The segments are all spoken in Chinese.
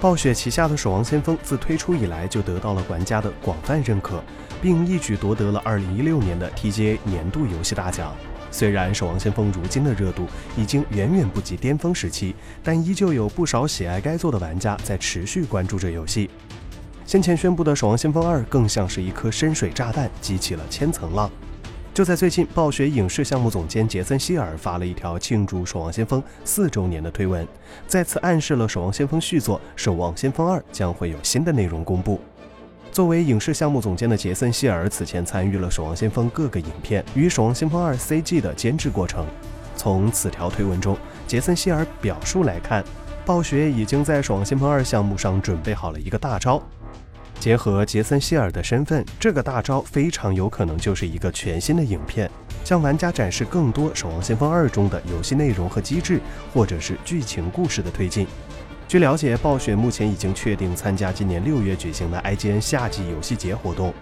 暴雪旗下的《守望先锋》自推出以来就得到了玩家的广泛认可，并一举夺得了2016年的 TGA 年度游戏大奖。虽然《守望先锋》如今的热度已经远远不及巅峰时期，但依旧有不少喜爱该作的玩家在持续关注着游戏。先前宣布的《守望先锋二》更像是一颗深水炸弹，激起了千层浪。就在最近，暴雪影视项目总监杰森·希尔发了一条庆祝《守望先锋》四周年的推文，再次暗示了《守望先锋》续作《守望先锋二》将会有新的内容公布。作为影视项目总监的杰森·希尔此前参与了《守望先锋》各个影片与《守望先锋二》CG 的监制过程。从此条推文中，杰森·希尔表述来看，暴雪已经在《守望先锋二》项目上准备好了一个大招。结合杰森·希尔的身份，这个大招非常有可能就是一个全新的影片，向玩家展示更多《守望先锋二》中的游戏内容和机制，或者是剧情故事的推进。据了解，暴雪目前已经确定参加今年六月举行的 IGN 夏季游戏节活动。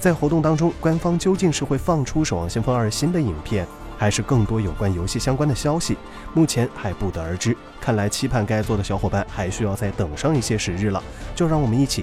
在活动当中，官方究竟是会放出《守望先锋二》新的影片，还是更多有关游戏相关的消息，目前还不得而知。看来期盼该作的小伙伴还需要再等上一些时日了。就让我们一起。